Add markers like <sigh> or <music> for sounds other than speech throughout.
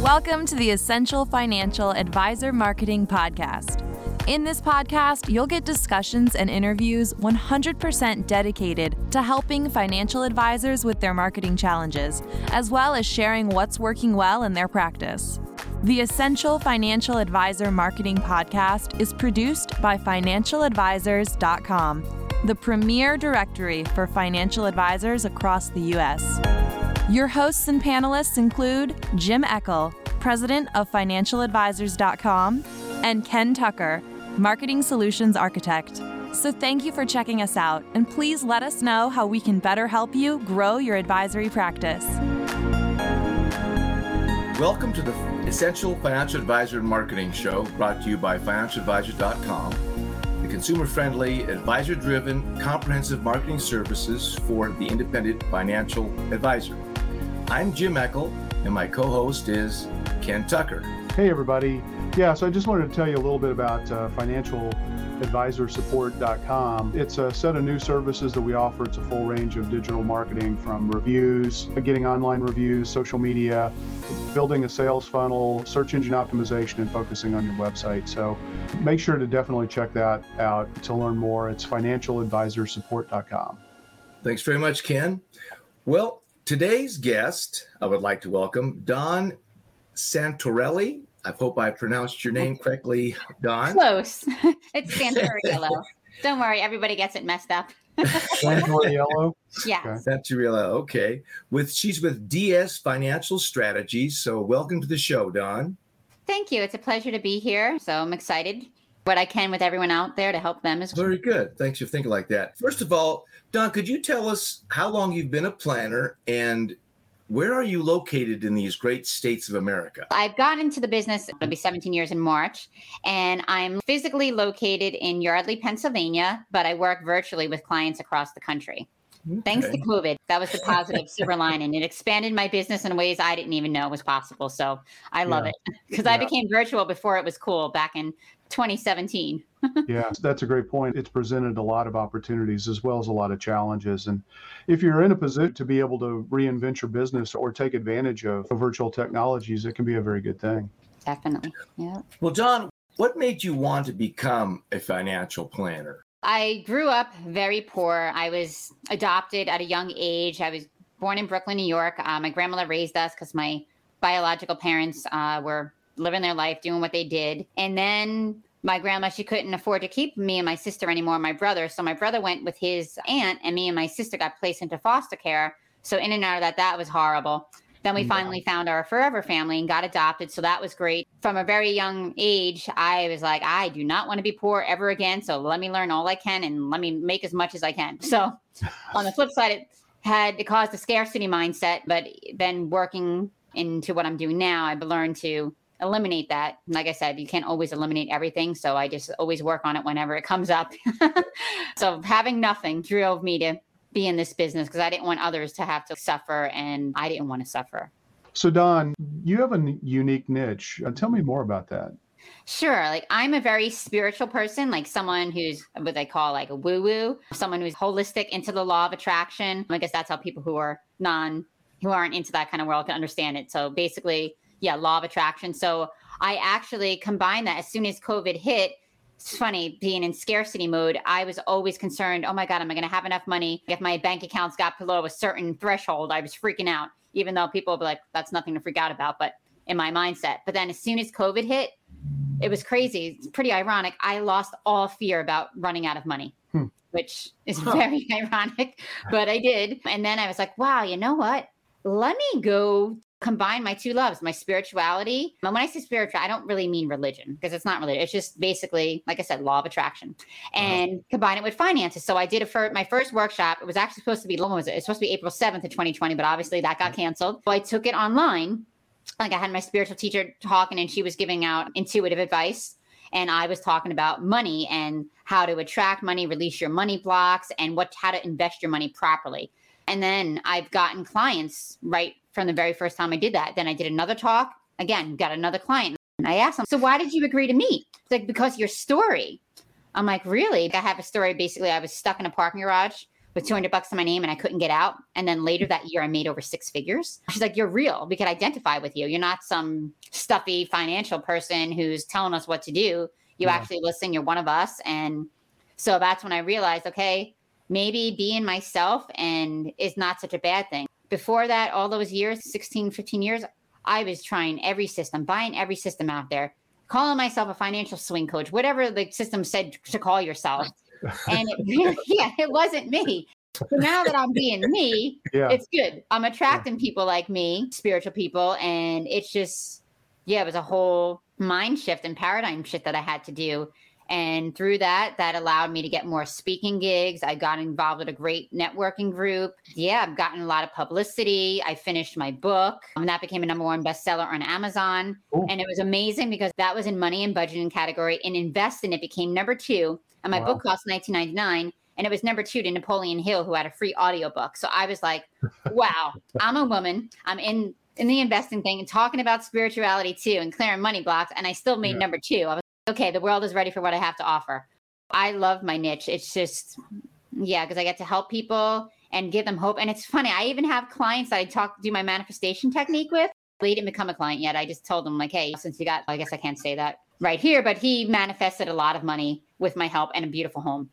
Welcome to the Essential Financial Advisor Marketing Podcast. In this podcast, you'll get discussions and interviews 100% dedicated to helping financial advisors with their marketing challenges, as well as sharing what's working well in their practice. The Essential Financial Advisor Marketing Podcast is produced by FinancialAdvisors.com, the premier directory for financial advisors across the U.S. Your hosts and panelists include Jim Eckel, president of FinancialAdvisors.com, and Ken Tucker, marketing solutions architect. So thank you for checking us out, and please let us know how we can better help you grow your advisory practice. Welcome to the Essential Financial Advisor Marketing Show brought to you by FinancialAdvisors.com, the consumer friendly, advisor driven, comprehensive marketing services for the independent financial advisor. I'm Jim Eckel, and my co host is Ken Tucker. Hey, everybody. Yeah, so I just wanted to tell you a little bit about uh, financialadvisorsupport.com. It's a set of new services that we offer. It's a full range of digital marketing from reviews, getting online reviews, social media, building a sales funnel, search engine optimization, and focusing on your website. So make sure to definitely check that out to learn more. It's financialadvisorsupport.com. Thanks very much, Ken. Well, Today's guest, I would like to welcome Dawn Santorelli. I hope I pronounced your name correctly, Dawn. Close. <laughs> it's Santoriello. <laughs> Don't worry, everybody gets it messed up. <laughs> Santoriello? Yeah. Okay. Santoriello, okay. With she's with DS Financial Strategies. So welcome to the show, Dawn. Thank you. It's a pleasure to be here. So I'm excited what I can with everyone out there to help them as well. Very good. Thanks for thinking like that. First of all, Dawn, could you tell us how long you've been a planner and where are you located in these great states of America? I've gotten into the business, it'll be 17 years in March, and I'm physically located in Yardley, Pennsylvania, but I work virtually with clients across the country. Okay. Thanks to COVID. That was the <laughs> positive silver lining. It expanded my business in ways I didn't even know was possible. So I love yeah. it because yeah. I became virtual before it was cool back in 2017. <laughs> yeah, that's a great point. It's presented a lot of opportunities as well as a lot of challenges. And if you're in a position to be able to reinvent your business or take advantage of virtual technologies, it can be a very good thing. Definitely. Yeah. Well, John, what made you want to become a financial planner? I grew up very poor. I was adopted at a young age. I was born in Brooklyn, New York. Uh, my grandmother raised us because my biological parents uh, were living their life, doing what they did. And then my grandma, she couldn't afford to keep me and my sister anymore, my brother. So my brother went with his aunt, and me and my sister got placed into foster care. So in and out of that, that was horrible. Then we mm. finally found our forever family and got adopted. So that was great. From a very young age, I was like, I do not want to be poor ever again. So let me learn all I can and let me make as much as I can. So <laughs> on the flip side, it had it caused a scarcity mindset. But then working into what I'm doing now, I've learned to eliminate that. Like I said, you can't always eliminate everything. So I just always work on it whenever it comes up. <laughs> so having nothing drove me to be in this business because I didn't want others to have to suffer and I didn't want to suffer. So, Dawn, you have a unique niche. Uh, tell me more about that. Sure. Like I'm a very spiritual person, like someone who's what they call like a woo woo, someone who's holistic into the law of attraction. I guess that's how people who are non, who aren't into that kind of world can understand it. So basically, yeah, law of attraction. So I actually combined that as soon as COVID hit. It's funny being in scarcity mode. I was always concerned. Oh my God, am I going to have enough money? If my bank accounts got below a certain threshold, I was freaking out, even though people would be like, that's nothing to freak out about. But in my mindset. But then as soon as COVID hit, it was crazy. It's pretty ironic. I lost all fear about running out of money, hmm. which is very <laughs> ironic, but I did. And then I was like, wow, you know what? Let me go combine my two loves, my spirituality. And when I say spiritual, I don't really mean religion because it's not religion. It's just basically, like I said, law of attraction uh-huh. and uh-huh. combine it with finances. So I did a for my first workshop. It was actually supposed to be, when was it? It's supposed to be April 7th of 2020, but obviously that got canceled. So I took it online. Like I had my spiritual teacher talking and she was giving out intuitive advice. And I was talking about money and how to attract money, release your money blocks, and what how to invest your money properly. And then I've gotten clients right from the very first time I did that. Then I did another talk. Again, got another client. And I asked them, So why did you agree to meet? It's like, Because your story. I'm like, Really? I have a story. Basically, I was stuck in a parking garage with 200 bucks to my name and I couldn't get out. And then later that year, I made over six figures. She's like, You're real. We could identify with you. You're not some stuffy financial person who's telling us what to do. You yeah. actually listen. You're one of us. And so that's when I realized, okay, maybe being myself and is not such a bad thing. Before that, all those years, 16, 15 years, I was trying every system, buying every system out there, calling myself a financial swing coach, whatever the system said to call yourself. <laughs> And it <laughs> yeah, it wasn't me. So now that I'm being me, yeah. it's good. I'm attracting people like me, spiritual people, and it's just, yeah, it was a whole mind shift and paradigm shift that I had to do. And through that, that allowed me to get more speaking gigs. I got involved with a great networking group. Yeah, I've gotten a lot of publicity. I finished my book, and that became a number one bestseller on Amazon. Ooh. And it was amazing because that was in money and budgeting category. And invest in it became number two. And my wow. book cost 19.99 and it was number two to Napoleon Hill, who had a free audiobook. So I was like, <laughs> wow, I'm a woman. I'm in in the investing thing and talking about spirituality too and clearing money blocks. And I still made yeah. number two. I was okay, the world is ready for what I have to offer. I love my niche. It's just, yeah, because I get to help people and give them hope. And it's funny, I even have clients that I talk, do my manifestation technique with. They didn't become a client yet. I just told them, like, hey, since you got, I guess I can't say that right here, but he manifested a lot of money with my help and a beautiful home.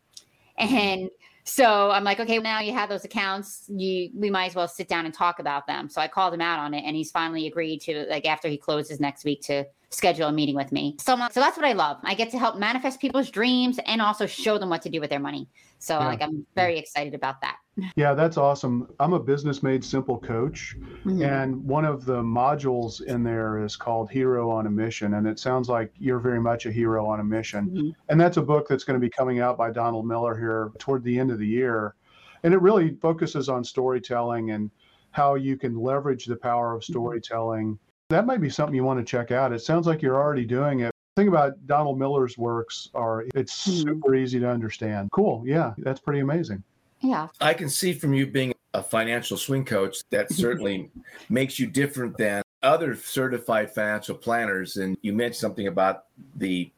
And so I'm like, okay, now you have those accounts. You we might as well sit down and talk about them. So I called him out on it, and he's finally agreed to like after he closes next week to schedule a meeting with me. So, so that's what I love. I get to help manifest people's dreams and also show them what to do with their money. So, yeah. like, I'm very excited about that. <laughs> Yeah, that's awesome. I'm a business made simple coach, mm-hmm. and one of the modules in there is called Hero on a Mission. And it sounds like you're very much a hero on a mission. Mm-hmm. And that's a book that's going to be coming out by Donald Miller here toward the end of the year. And it really focuses on storytelling and how you can leverage the power of mm-hmm. storytelling that might be something you want to check out. It sounds like you're already doing it. The thing about Donald Miller's works are it's hmm. super easy to understand. Cool. Yeah, that's pretty amazing. Yeah. I can see from you being a financial swing coach that <laughs> certainly makes you different than other certified financial planners. And you mentioned something about the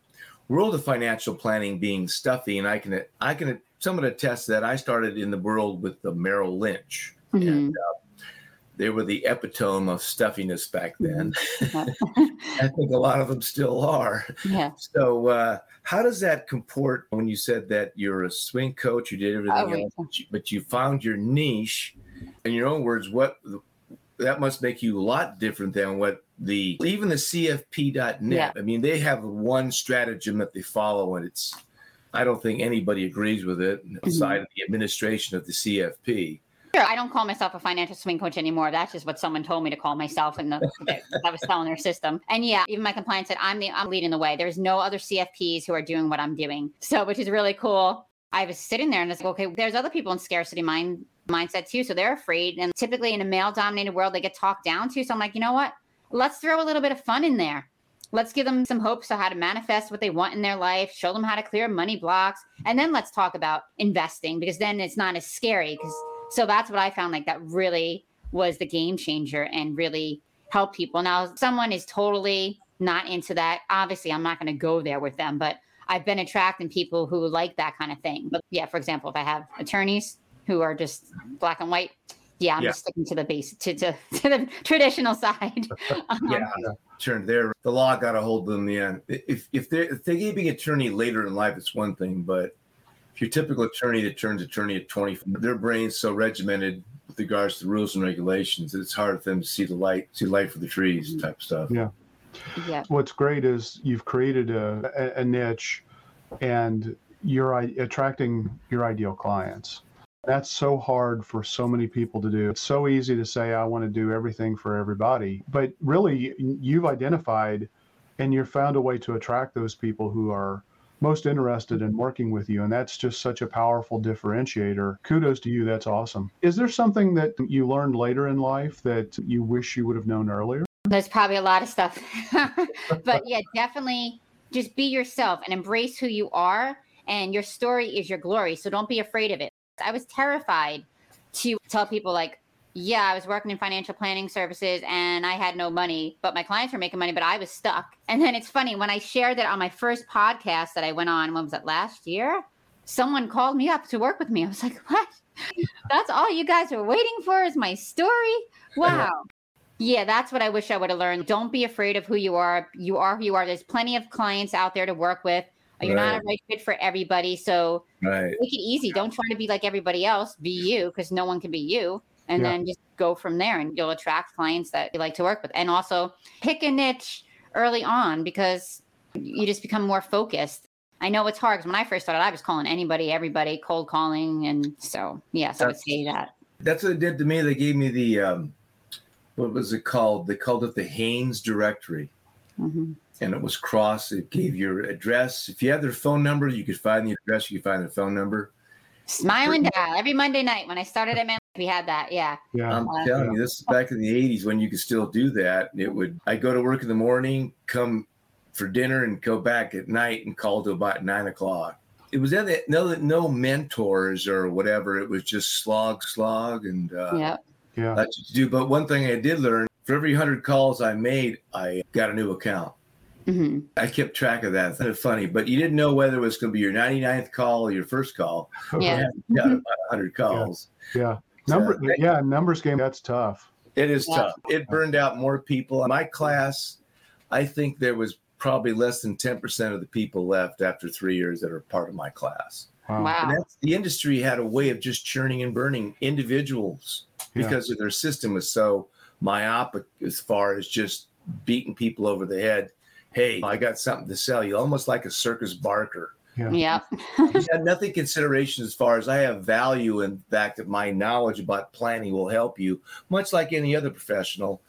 world of financial planning being stuffy, and I can I can someone attest that I started in the world with the Merrill Lynch. Mm-hmm. And uh, they were the epitome of stuffiness back then. Mm-hmm. <laughs> I think a lot of them still are. Yeah. So, uh, how does that comport when you said that you're a swing coach, you did everything oh, else, but you, but you found your niche? In your own words, what that must make you a lot different than what the even the CFP.net. Yeah. I mean, they have one stratagem that they follow, and it's I don't think anybody agrees with it aside mm-hmm. of the administration of the CFP. Sure, I don't call myself a financial swing coach anymore. That's just what someone told me to call myself, and the, I was telling their system. And yeah, even my compliance said I'm the I'm leading the way. There's no other CFPs who are doing what I'm doing, so which is really cool. I was sitting there and it's like, okay, there's other people in scarcity mind mindset too, so they're afraid. And typically in a male dominated world, they get talked down to. So I'm like, you know what? Let's throw a little bit of fun in there. Let's give them some hopes of how to manifest what they want in their life, show them how to clear money blocks, and then let's talk about investing because then it's not as scary because so that's what I found like that really was the game changer and really helped people. Now, someone is totally not into that. Obviously, I'm not going to go there with them, but I've been attracting people who like that kind of thing. But yeah, for example, if I have attorneys who are just black and white, yeah, I'm yeah. just sticking to the base to, to, <laughs> to the traditional side. <laughs> <laughs> um, yeah, turn there. The law got a hold of them in the end. If if they if they gave me attorney later in life, it's one thing, but your typical attorney that turns attorney at 20, their brain's so regimented with regards to rules and regulations, that it's hard for them to see the light, see light for the trees mm-hmm. type stuff. Yeah. Yeah. What's great is you've created a, a, a niche and you're attracting your ideal clients. That's so hard for so many people to do. It's so easy to say, I want to do everything for everybody. But really, you've identified and you've found a way to attract those people who are most interested in working with you. And that's just such a powerful differentiator. Kudos to you. That's awesome. Is there something that you learned later in life that you wish you would have known earlier? There's probably a lot of stuff. <laughs> but yeah, definitely just be yourself and embrace who you are. And your story is your glory. So don't be afraid of it. I was terrified to tell people, like, yeah, I was working in financial planning services and I had no money, but my clients were making money, but I was stuck. And then it's funny when I shared that on my first podcast that I went on, when was it last year? someone called me up to work with me. I was like, <laughs> what? That's all you guys are waiting for is my story? Wow. Yeah, that's what I wish I would have learned. Don't be afraid of who you are. You are who you are. There's plenty of clients out there to work with. You're right. not a right fit for everybody. So right. make it easy. Don't try to be like everybody else. Be you because no one can be you. And yeah. then just go from there and you'll attract clients that you like to work with. And also pick a niche early on because you just become more focused. I know it's hard because when I first started, I was calling anybody, everybody, cold calling. And so, yes, I would say that. That's what it did to me. They gave me the, um, what was it called? They called it the Haines directory. Mm-hmm. And it was cross. It gave your address. If you had their phone number, you could find the address. You could find their phone number. Smiling dial every Monday night when I started at Man, we had that. Yeah. Yeah. I'm uh, telling you, this is back in the '80s when you could still do that. It would. I go to work in the morning, come for dinner, and go back at night and call to about nine o'clock. It was that no no mentors or whatever. It was just slog, slog, and uh, yeah yeah. That's what you do. But one thing I did learn for every 100 calls I made, I got a new account. Mm-hmm. I kept track of that. It's funny, but you didn't know whether it was going to be your 99th call or your first call. Yeah. You got about 100 calls. Yeah. yeah. Number, so, yeah, numbers game, that's tough. It is yeah. tough. It burned out more people. In my class, I think there was probably less than 10% of the people left after three years that are part of my class. Wow. wow. the industry had a way of just churning and burning individuals because yeah. their system was so myopic as far as just beating people over the head. Hey, I got something to sell you, almost like a circus barker. Yeah. yeah. had nothing consideration as far as I have value in fact that my knowledge about planning will help you, much like any other professional,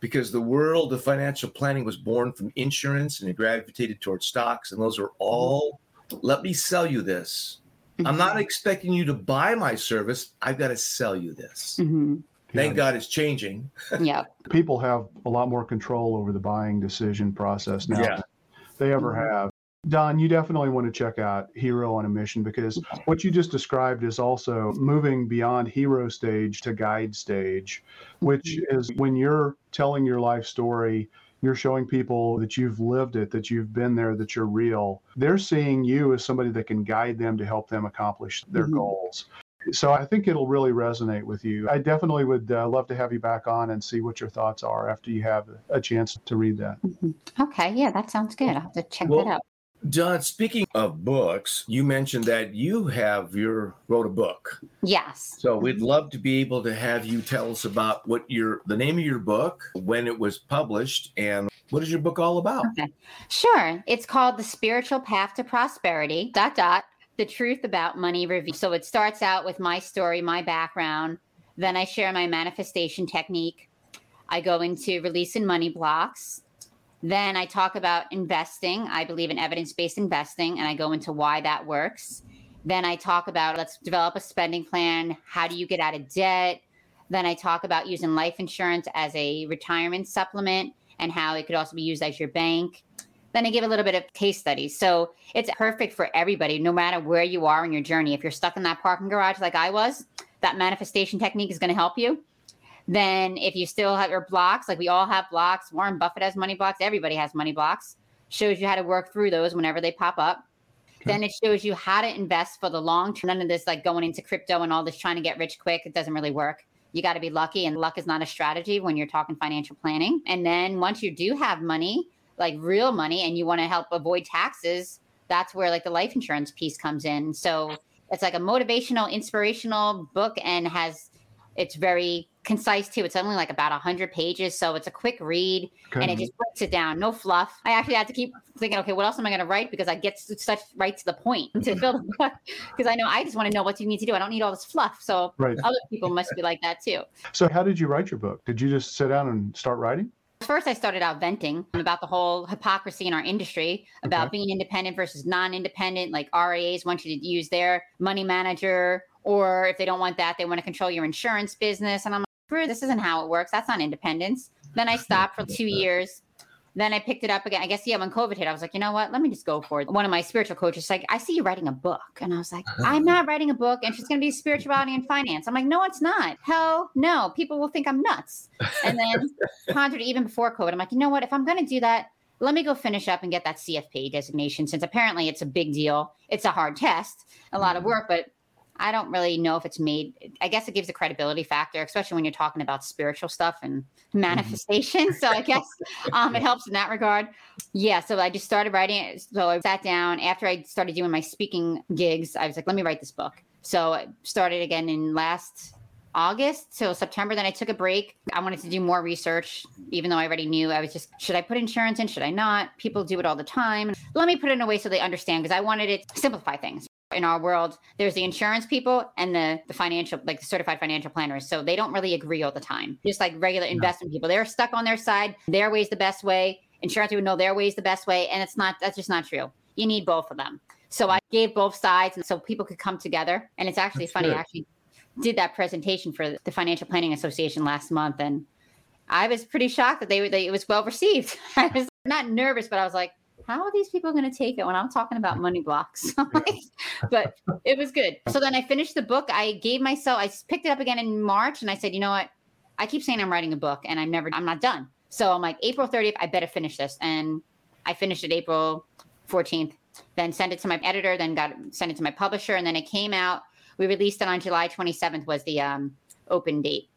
because the world of financial planning was born from insurance and it gravitated towards stocks, and those are all. Let me sell you this. I'm not mm-hmm. expecting you to buy my service. I've got to sell you this. Mm-hmm. Thank yeah. God it's changing. yeah. <laughs> People have a lot more control over the buying decision process now yeah. they ever mm-hmm. have. Dawn, you definitely want to check out Hero on a Mission because what you just described is also moving beyond hero stage to guide stage, which mm-hmm. is when you're telling your life story you're showing people that you've lived it, that you've been there, that you're real. They're seeing you as somebody that can guide them to help them accomplish their mm-hmm. goals. So I think it'll really resonate with you. I definitely would uh, love to have you back on and see what your thoughts are after you have a chance to read that. Mm-hmm. Okay, yeah, that sounds good. I'll have to check well, that out. John, speaking of books, you mentioned that you have your wrote a book. Yes. So we'd love to be able to have you tell us about what your the name of your book, when it was published, and what is your book all about? Okay. Sure. It's called The Spiritual Path to Prosperity. Dot dot. The truth about money review. So it starts out with my story, my background. Then I share my manifestation technique. I go into releasing money blocks then I talk about investing. I believe in evidence based investing, and I go into why that works. Then I talk about let's develop a spending plan. How do you get out of debt? Then I talk about using life insurance as a retirement supplement and how it could also be used as your bank. Then I give a little bit of case studies. So it's perfect for everybody, no matter where you are in your journey. If you're stuck in that parking garage like I was, that manifestation technique is going to help you. Then if you still have your blocks, like we all have blocks, Warren Buffett has money blocks, everybody has money blocks, shows you how to work through those whenever they pop up. Okay. Then it shows you how to invest for the long term. None of this like going into crypto and all this trying to get rich quick. It doesn't really work. You got to be lucky, and luck is not a strategy when you're talking financial planning. And then once you do have money, like real money, and you want to help avoid taxes, that's where like the life insurance piece comes in. So it's like a motivational, inspirational book and has it's very concise too. It's only like about 100 pages. So it's a quick read okay. and it just breaks it down. No fluff. I actually had to keep thinking, okay, what else am I going to write? Because I get such right to the point <laughs> to fill the book. Because I know I just want to know what you need to do. I don't need all this fluff. So right. other people must be like that too. So, how did you write your book? Did you just sit down and start writing? First, I started out venting about the whole hypocrisy in our industry, about okay. being independent versus non independent. Like RIAs want you to use their money manager or if they don't want that, they want to control your insurance business. And I'm like, this isn't how it works. That's not independence. Then I <laughs> stopped for two years. Then I picked it up again. I guess, yeah, when COVID hit, I was like, you know what? Let me just go for it. One of my spiritual coaches like, I see you writing a book. And I was like, I'm not writing a book and she's going to be spirituality and finance. I'm like, no, it's not. Hell no. People will think I'm nuts. And then <laughs> pondered even before COVID. I'm like, you know what? If I'm going to do that, let me go finish up and get that CFP designation since apparently it's a big deal. It's a hard test, a lot of Mm-hmm. work, but I don't really know if it's made. I guess it gives a credibility factor, especially when you're talking about spiritual stuff and manifestation. so I guess <laughs> um, it helps in that regard. Yeah. So I just started writing it. So I sat down after I started doing my speaking gigs. I was like, let me write this book. So I started again in last August till September. Then I took a break. I wanted to do more research, even though I already knew. I was just, should I put insurance in? Should I not? People do it all the time. Let me put it in a way so they understand because I wanted it to simplify things. In our world, there's the insurance people and the, the financial, like the certified financial planners. So they don't really agree all the time. Just like regular investment people, they're stuck on their side. Their way's the best way. Insurance people know their way's the best way. And it's not, that's just not true. You need both of them. So I gave both sides and so people could come together. And it's actually That's funny. good. I actually did that presentation for the Financial Planning Association last month, and I was pretty shocked that they, were- they it was well received. <laughs> I was not nervous, but I was like, "How are these people going to take it when I'm talking about money blocks?" <laughs> but it was good. So then I finished the book. I gave myself. I picked it up again in March, and I said, "You know what? I keep saying I'm writing a book, and I'm never. I'm not done." So I'm like, April 30th, I better finish this, and I finished it April 14th. Then sent it to my editor. Then got sent it to my publisher, and then it came out we released it on July 27th was the um, open date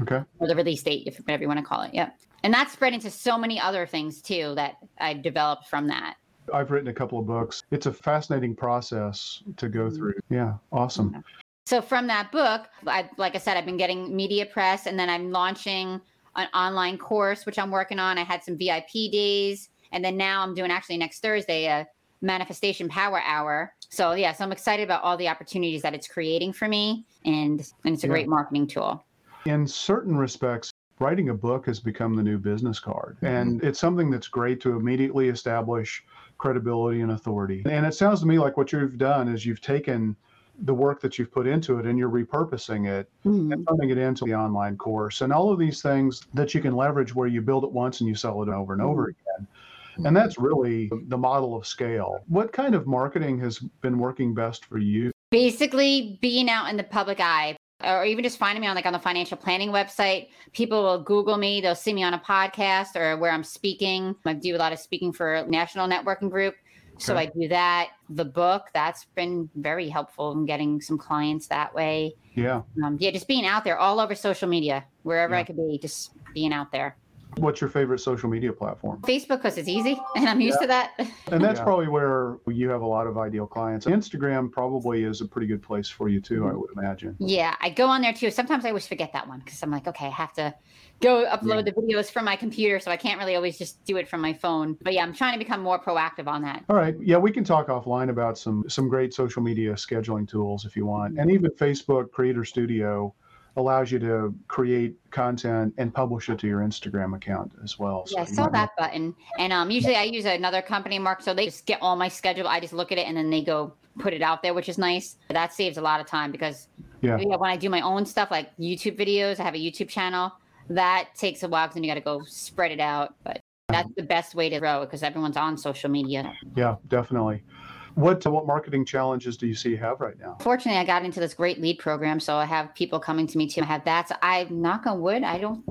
Okay. or the release date, if whatever you want to call it. Yep. And that spread into so many other things too that I developed from that. I've written a couple of books. It's a fascinating process to go Mhm. through. Yeah. Awesome. So from that book, I, like I said, I've been getting media press, and then I'm launching an online course which I'm working on. I had some VIP days, and then now I'm doing actually next Thursday a manifestation power hour. So yeah, so I'm excited about all the opportunities that it's creating for me, and and it's a Yeah. great marketing tool. In certain respects, writing a book has become the new business card. Mm-hmm. And it's something that's great to immediately establish credibility and authority. And it sounds to me like what you've done is you've taken the work that you've put into it and you're repurposing it mm-hmm. and turning it into the online course and all of these things that you can leverage where you build it once and you sell it over and over mm-hmm. again. And that's really the model of scale. What kind of marketing has been working best for you? basically being out in the public eye or even just finding me on like on the financial planning website people will google me they'll see me on a podcast or where i'm speaking i do a lot of speaking for national networking group so Okay. i do that the book that's been very helpful in getting some clients that way Yeah. um, yeah just being out there all over social media wherever Yeah. i could be just being out there What's your favorite social media platform? facebook because it's easy and i'm used to that <laughs> And that's Yeah. probably where you have a lot of ideal clients. Instagram probably is a pretty good place for you too, I would imagine. Yeah, I go on there too. Sometimes I always forget that one because I'm like, okay, I have to go upload the videos from my computer, so I can't really always just do it from my phone. But yeah, I'm trying to become more proactive on that. All right. Yeah, we can talk offline about some some great social media scheduling tools if you want. And even Facebook Creator Studio allows you to create content and publish it to your Instagram account as well. Yeah, I saw that button, and um, usually I use another company, Mark, so they just get all my schedule. I just look at it and then they go put it out there, which is nice. That saves a lot of time because Yeah. when I do my own stuff like YouTube videos, I have a YouTube channel. That takes a while because then you got to go spread it out. But that's the best way to grow because everyone's on social media. Yeah, definitely. What what marketing challenges do you see you have right now? Fortunately, I got into this great lead program, so I have people coming to me too. I have that. So I knock on wood. I don't.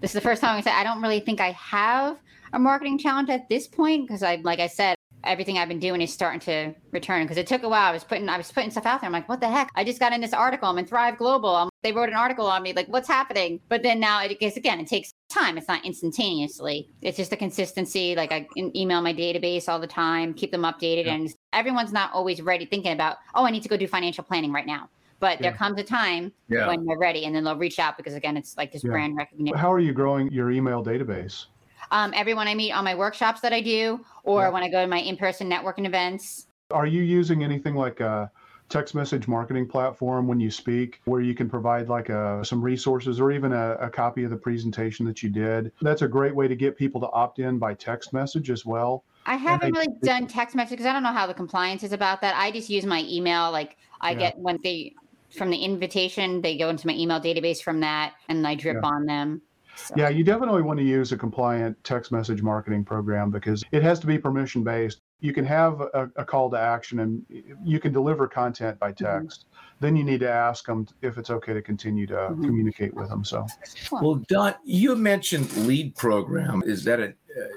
This is the first time I say I don't really think I have a marketing challenge at this point because I, like I said, everything I've been doing is starting to return. Because it took a while. I was putting I was putting stuff out there. I'm like, what the heck? I just got in this article. I'm in Thrive Global. Um they wrote an article on me. Like, what's happening? But then now it gets again. It takes time. It's not instantaneously. It's just a consistency. Like I email my database all the time, keep them updated, Yeah. and everyone's not always ready thinking about, oh, I need to go do financial planning right now. But there comes a time Yeah. when they're ready, and then they'll reach out because again, it's like this Yeah. brand recognition. How are you growing your email database? Um, everyone I meet on my workshops that I do, or Yeah. when I go to my in-person networking events. Are you using anything like a text message marketing platform when you speak where you can provide like a, some resources or even a, a copy of the presentation that you did? That's a great way to get people to opt in by text message as well. I haven't really done text message because I don't know how the compliance is about that. I just use my email. Like I Yeah. get when they from the invitation, they go into my email database from that, and I drip Yeah. on them. So- Yeah, you definitely want to use a compliant text message marketing program because it has to be permission based. You can have a, a call to action and you can deliver content by text. Then you need to ask them if it's okay to continue to Mhm. communicate with them. So, Well, Dawn, you mentioned lead program. Is that a uh,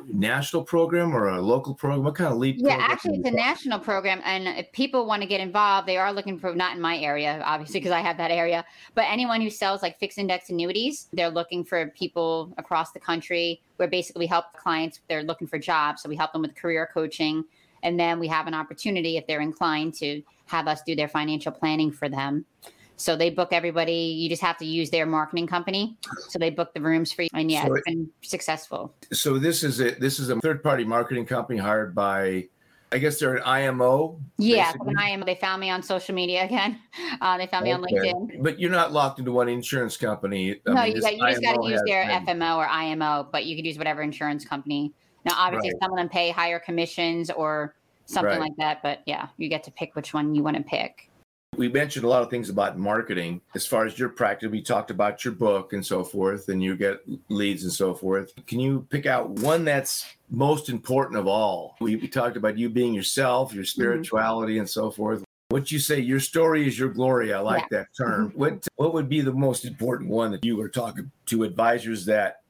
national program or a local program? What kind of lead? Yeah, actually, it's a national program, and if people want to get involved, they are looking for not in my area, obviously, because I have that area, but anyone who sells like fixed index annuities, they're looking for people across the country. Where basically we help clients; they're looking for jobs, so we help them with career coaching, and then we have an opportunity if they're inclined to have us do their financial planning for them. So they book everybody. You just have to use their marketing company. So they book the rooms for you, and yeah, so it's been successful. So this is a this is a third party marketing company hired by. I guess they're an IMO. Yeah, an IMO. They found me on social media again. <laughs> Uh, they found me okay. on LinkedIn. But you're not locked into one insurance company. I no, mean, you, got, you just got to use their been... FMO or IMO, but you could use whatever insurance company. Now, obviously, right. some of them pay higher commissions or something right. like that. But yeah, you get to pick which one you want to pick. We mentioned a lot of things about marketing as far as your practice. We talked about your book and so forth, and you get leads and so forth. Can you pick out one that's most important of all? We, we talked about you being yourself, your mm-hmm. spirituality, mm-hmm. and so forth. What you say, your story is your glory. I like yeah. that term. Mm-hmm. What what would be the most important one that you were talking to advisors that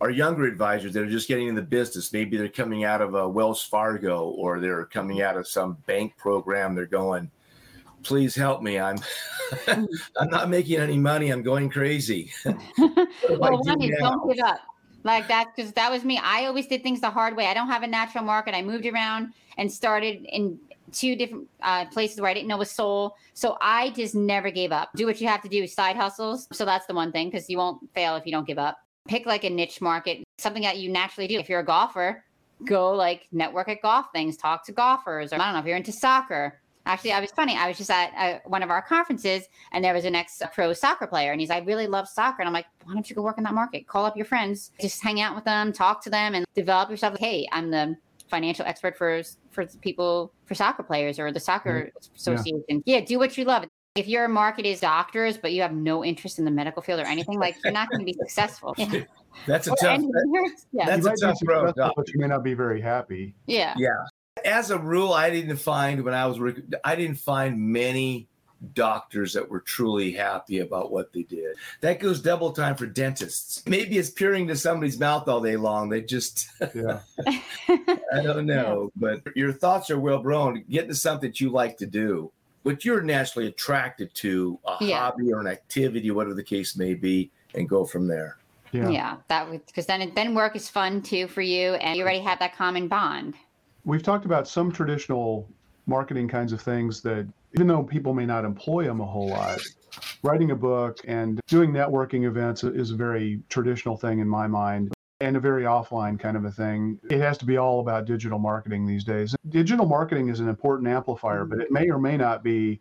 are younger advisors that are just getting in the business? Maybe they're coming out of a Wells Fargo or they're coming out of some bank program. They're going, please help me. I'm <laughs> I'm not making any money. I'm going crazy. <laughs> <laughs> well, one is don't give up. Like that, because that was me. I always did things the hard way. I don't have a natural market. I moved around and started in two different uh, places where I didn't know a soul. So I just never gave up. Do what you have to do, side hustles. So that's the one thing because you won't fail if you don't give up. Pick like a niche market, something that you naturally do. If you're a golfer, go like network at golf things, talk to golfers, or I don't know if you're into soccer Actually, I was funny. I was just at uh, one of our conferences, and there was an ex pro soccer player, and he's like, "I really love soccer." And I'm like, "Why don't you go work in that market? Call up your friends, just hang out with them, talk to them, and develop yourself." Like, Hey, I'm the financial expert for for people for soccer players or the soccer mm-hmm. association. Yeah. yeah, do what you love. If your market is doctors, but you have no interest in the medical field or anything, like you're not going to be successful. That's a tough. That, yeah. That's a tough road. But you may not be very happy. Yeah. Yeah as a rule, I didn't find when I was I didn't find many doctors that were truly happy about what they did. That goes double time for dentists. Maybe it's peering to somebody's mouth all day long. They just <laughs> yeah. I don't <laughs> know, but your thoughts are well grown. Get into something that you like to do. What you're naturally attracted to, a yeah. hobby or an activity, whatever the case may be, and go from there. Yeah, yeah that because then then work is fun too for you, and you already have that common bond we've talked about some traditional marketing kinds of things that even though people may not employ them a whole lot writing a book and doing networking events is a very traditional thing in my mind and a very offline kind of a thing. It has to be all about digital marketing these days. Digital marketing is an important amplifier but it may or may not be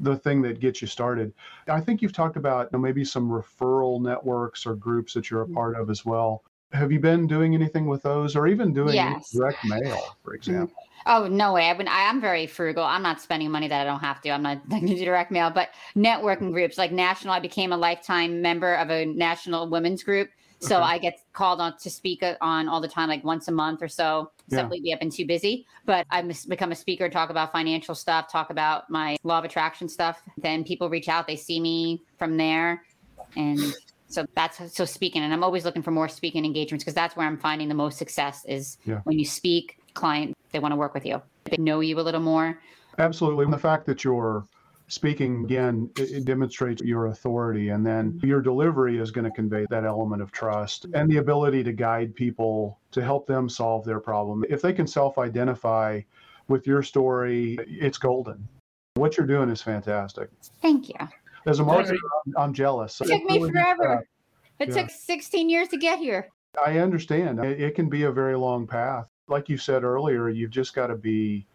the thing that gets you started. I think you've talked about you know, maybe some referral networks or groups that you're a part of as well have you been doing anything with those or even doing yes. direct mail, for mm-hmm. example? Oh, no way. I've been, I, am very frugal. I'm not spending money that I don't have to. I'm not going to do direct mail, but networking groups like national, I became a lifetime member of a national women's group. So okay. I get called on to speak uh, on all the time, like once a month or so. Yeah. Simply we have been too busy, but I've become a speaker, talk about financial stuff, talk about my law of attraction stuff. Then people reach out, they see me from there, and so that's so speaking and i'm always looking for more speaking engagements because that's where i'm finding the most success is yeah. when you speak client they want to work with you. They know you a little more. Absolutely. The fact that you're speaking again it, it demonstrates your authority and then your delivery is going to convey that element of trust and the ability to guide people to help them solve their problem. If they can self-identify with your story it's golden. What you're doing is fantastic. Thank you as a marketer, I'm, I'm jealous. It took me forever. It yeah. took 16 years to get here. I understand. It, it can be a very long path. Like you said earlier, you've just got to be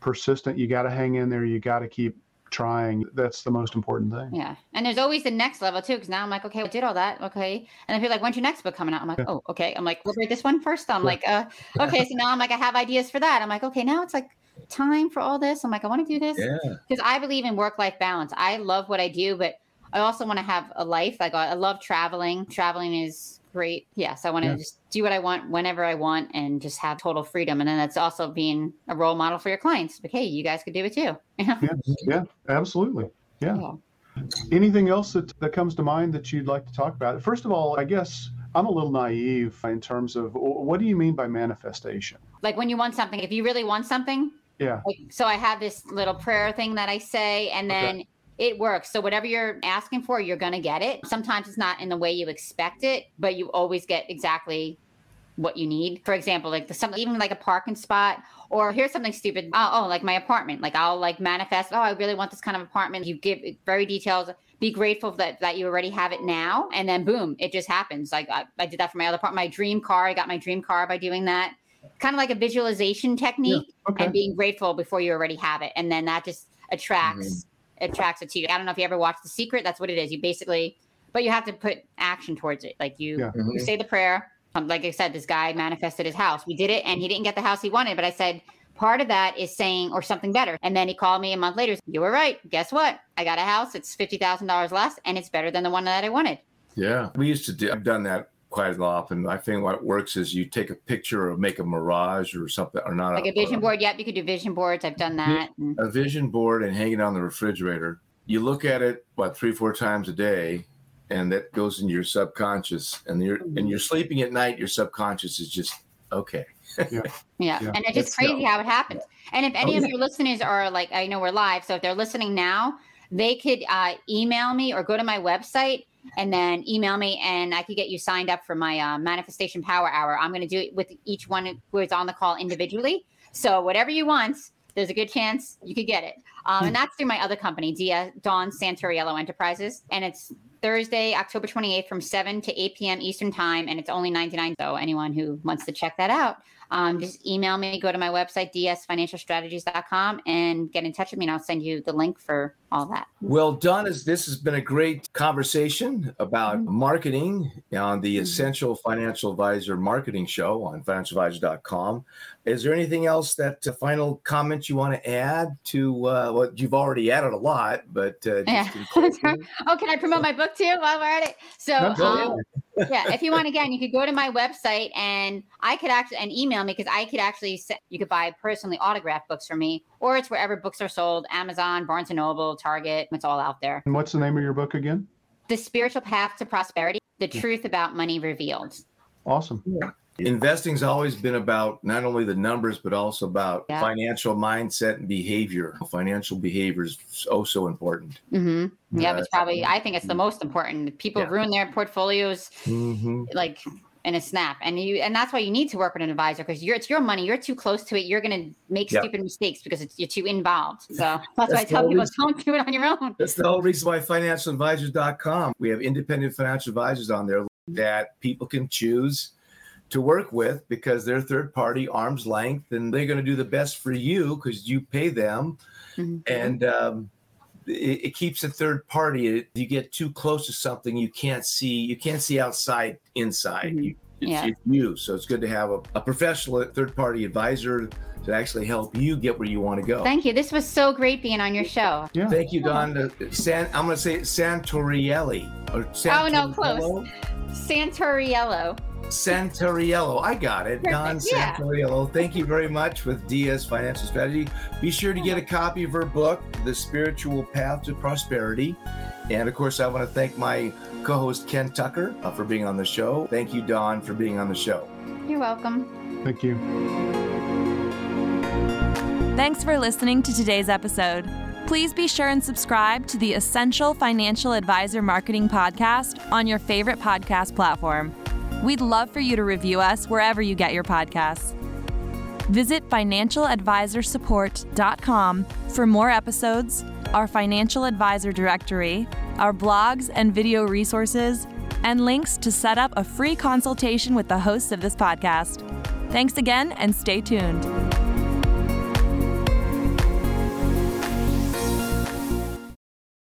persistent. You got to hang in there. You got to keep trying. That's the most important thing. Yeah. And there's always the next level too. Cause now I'm like, okay, I did all that. Okay. And then people like, when's your next book coming out? I'm like, yeah. oh, okay. I'm like, we'll read this one first. I'm yeah. like, uh, okay. So now I'm like, I have ideas for that. I'm like, okay, now it's like, time for all this. I'm like, I want to do this because I believe in work life balance. I love what I do, but I also want to have a life. Like I love traveling. Traveling is great. Yes, I want to yeah. just do what I want whenever I want and just have total freedom. And then that's also being a role model for your clients. Like, hey, you guys could do it too. <laughs> yeah, yeah, absolutely. Yeah. yeah. Anything else that, that comes to mind that you'd like to talk about? First of all, I guess I'm a little naive in terms of what do you mean by manifestation? Like when you want something, if you really want something, yeah. Like, so I have this little prayer thing that I say, and then okay. it works. So whatever you're asking for, you're going to get it. Sometimes it's not in the way you expect it, but you always get exactly what you need. For example, like the something even like a parking spot or here's something stupid. Oh, oh, like my apartment. Like I'll like manifest, oh, I really want this kind of apartment. You give very details. Be grateful that that you already have it now. And then boom, it just happens. Like I, I did that for my other part, my dream car. I got my dream car by doing that. Kind of like a visualization technique yeah, okay. and being grateful before you already have it. And then that just attracts mm-hmm. attracts it to you. I don't know if you ever watched The Secret. That's what it is. You basically but you have to put action towards it. Like you, yeah. mm-hmm. you say the prayer, um, like I said, this guy manifested his house. We did it and he didn't get the house he wanted. But I said, part of that is saying, or something better. And then he called me a month later. You were right. Guess what? I got a house. It's $50,000 less and it's better than the one that I wanted. Yeah. We used to do, I've done that quite often. I think what works is you take a picture or make a mirage or something, or not like a, a vision board. Yep, you could do vision boards. I've done that. A vision board and hang it on the refrigerator. You look at it what three, four times a day, and that goes into your subconscious and you're and you're sleeping at night your subconscious is just okay yeah. <laughs> yeah. yeah. and it's just crazy how it happens and if any oh, of your listeners are like i know we're live so if they're listening now they could uh, email me or go to my website and then email me and i could get you signed up for my uh, manifestation power hour i'm going to do it with each one who is on the call individually so whatever you want there's a good chance you could get it um, and hmm. that's through my other company Dia, dawn santoriello enterprises and it's Thursday, October 28th from 7 to 8 p.m. Eastern Time, and it's only 99. So anyone who wants to check that out, um, just email me, go to my website, dsfinancialstrategies.com, and get in touch with me, and I'll send you the link for all that. Well, Dawn, this has been a great conversation about mm-hmm. marketing on the mm-hmm. Essential Financial Advisor Marketing Show on financialadvisor.com. Is there anything else that uh, final comment you want to add to uh, what well, you've already added a lot, but uh, yeah. <laughs> oh, can I promote my book too while we're at it? So, um, yeah, if you want, again, you could go to my website and I could actually and email me because I could actually you could buy personally autographed books from me, or it's wherever books are sold, Amazon, Barnes and Noble, Target. It's all out there. And what's the name of your book again? The Spiritual Path to Prosperity: The Truth About Money Revealed. Awesome. Yeah. Investing's always been about not only the numbers, but also about yeah. financial mindset and behavior. Financial behavior is oh so important. Mm-hmm. Yeah, uh, it's probably, I think it's the most important. People yeah. ruin their portfolios mm-hmm. like in a snap. And you, and that's why you need to work with an advisor because you're, it's your money. You're too close to it. You're going to make yep. stupid mistakes because it's, you're too involved. So that's, <laughs> that's why I tell people reason. don't do it on your own. That's the whole reason why financialadvisors.com, we have independent financial advisors on there that people can choose to work with because they're third party arm's length and they're going to do the best for you because you pay them mm-hmm. and um, it, it, keeps a third party if you get too close to something you can't see you can't see outside inside mm-hmm. you, it's, yeah. it's you so it's good to have a, a professional third party advisor to actually help you get where you want to go. Thank you. This was so great being on your show. Yeah. Thank you, Dawn. San, I'm going to say Santorielli. Or oh, no, close. Santoriello. Santoriello. I got it. Dawn yeah. Santoriello. Thank you very much with DS Financial Strategy. Be sure to get a copy of her book, The Spiritual Path to Prosperity. And of course, I want to thank my co host, Ken Tucker, uh, for being on the show. Thank you, Dawn, for being on the show. You're welcome. Thank you. Thanks for listening to today's episode. Please be sure and subscribe to the Essential Financial Advisor Marketing Podcast on your favorite podcast platform. We'd love for you to review us wherever you get your podcasts. Visit financialadvisorsupport.com for more episodes, our financial advisor directory, our blogs and video resources, and links to set up a free consultation with the hosts of this podcast. Thanks again and stay tuned.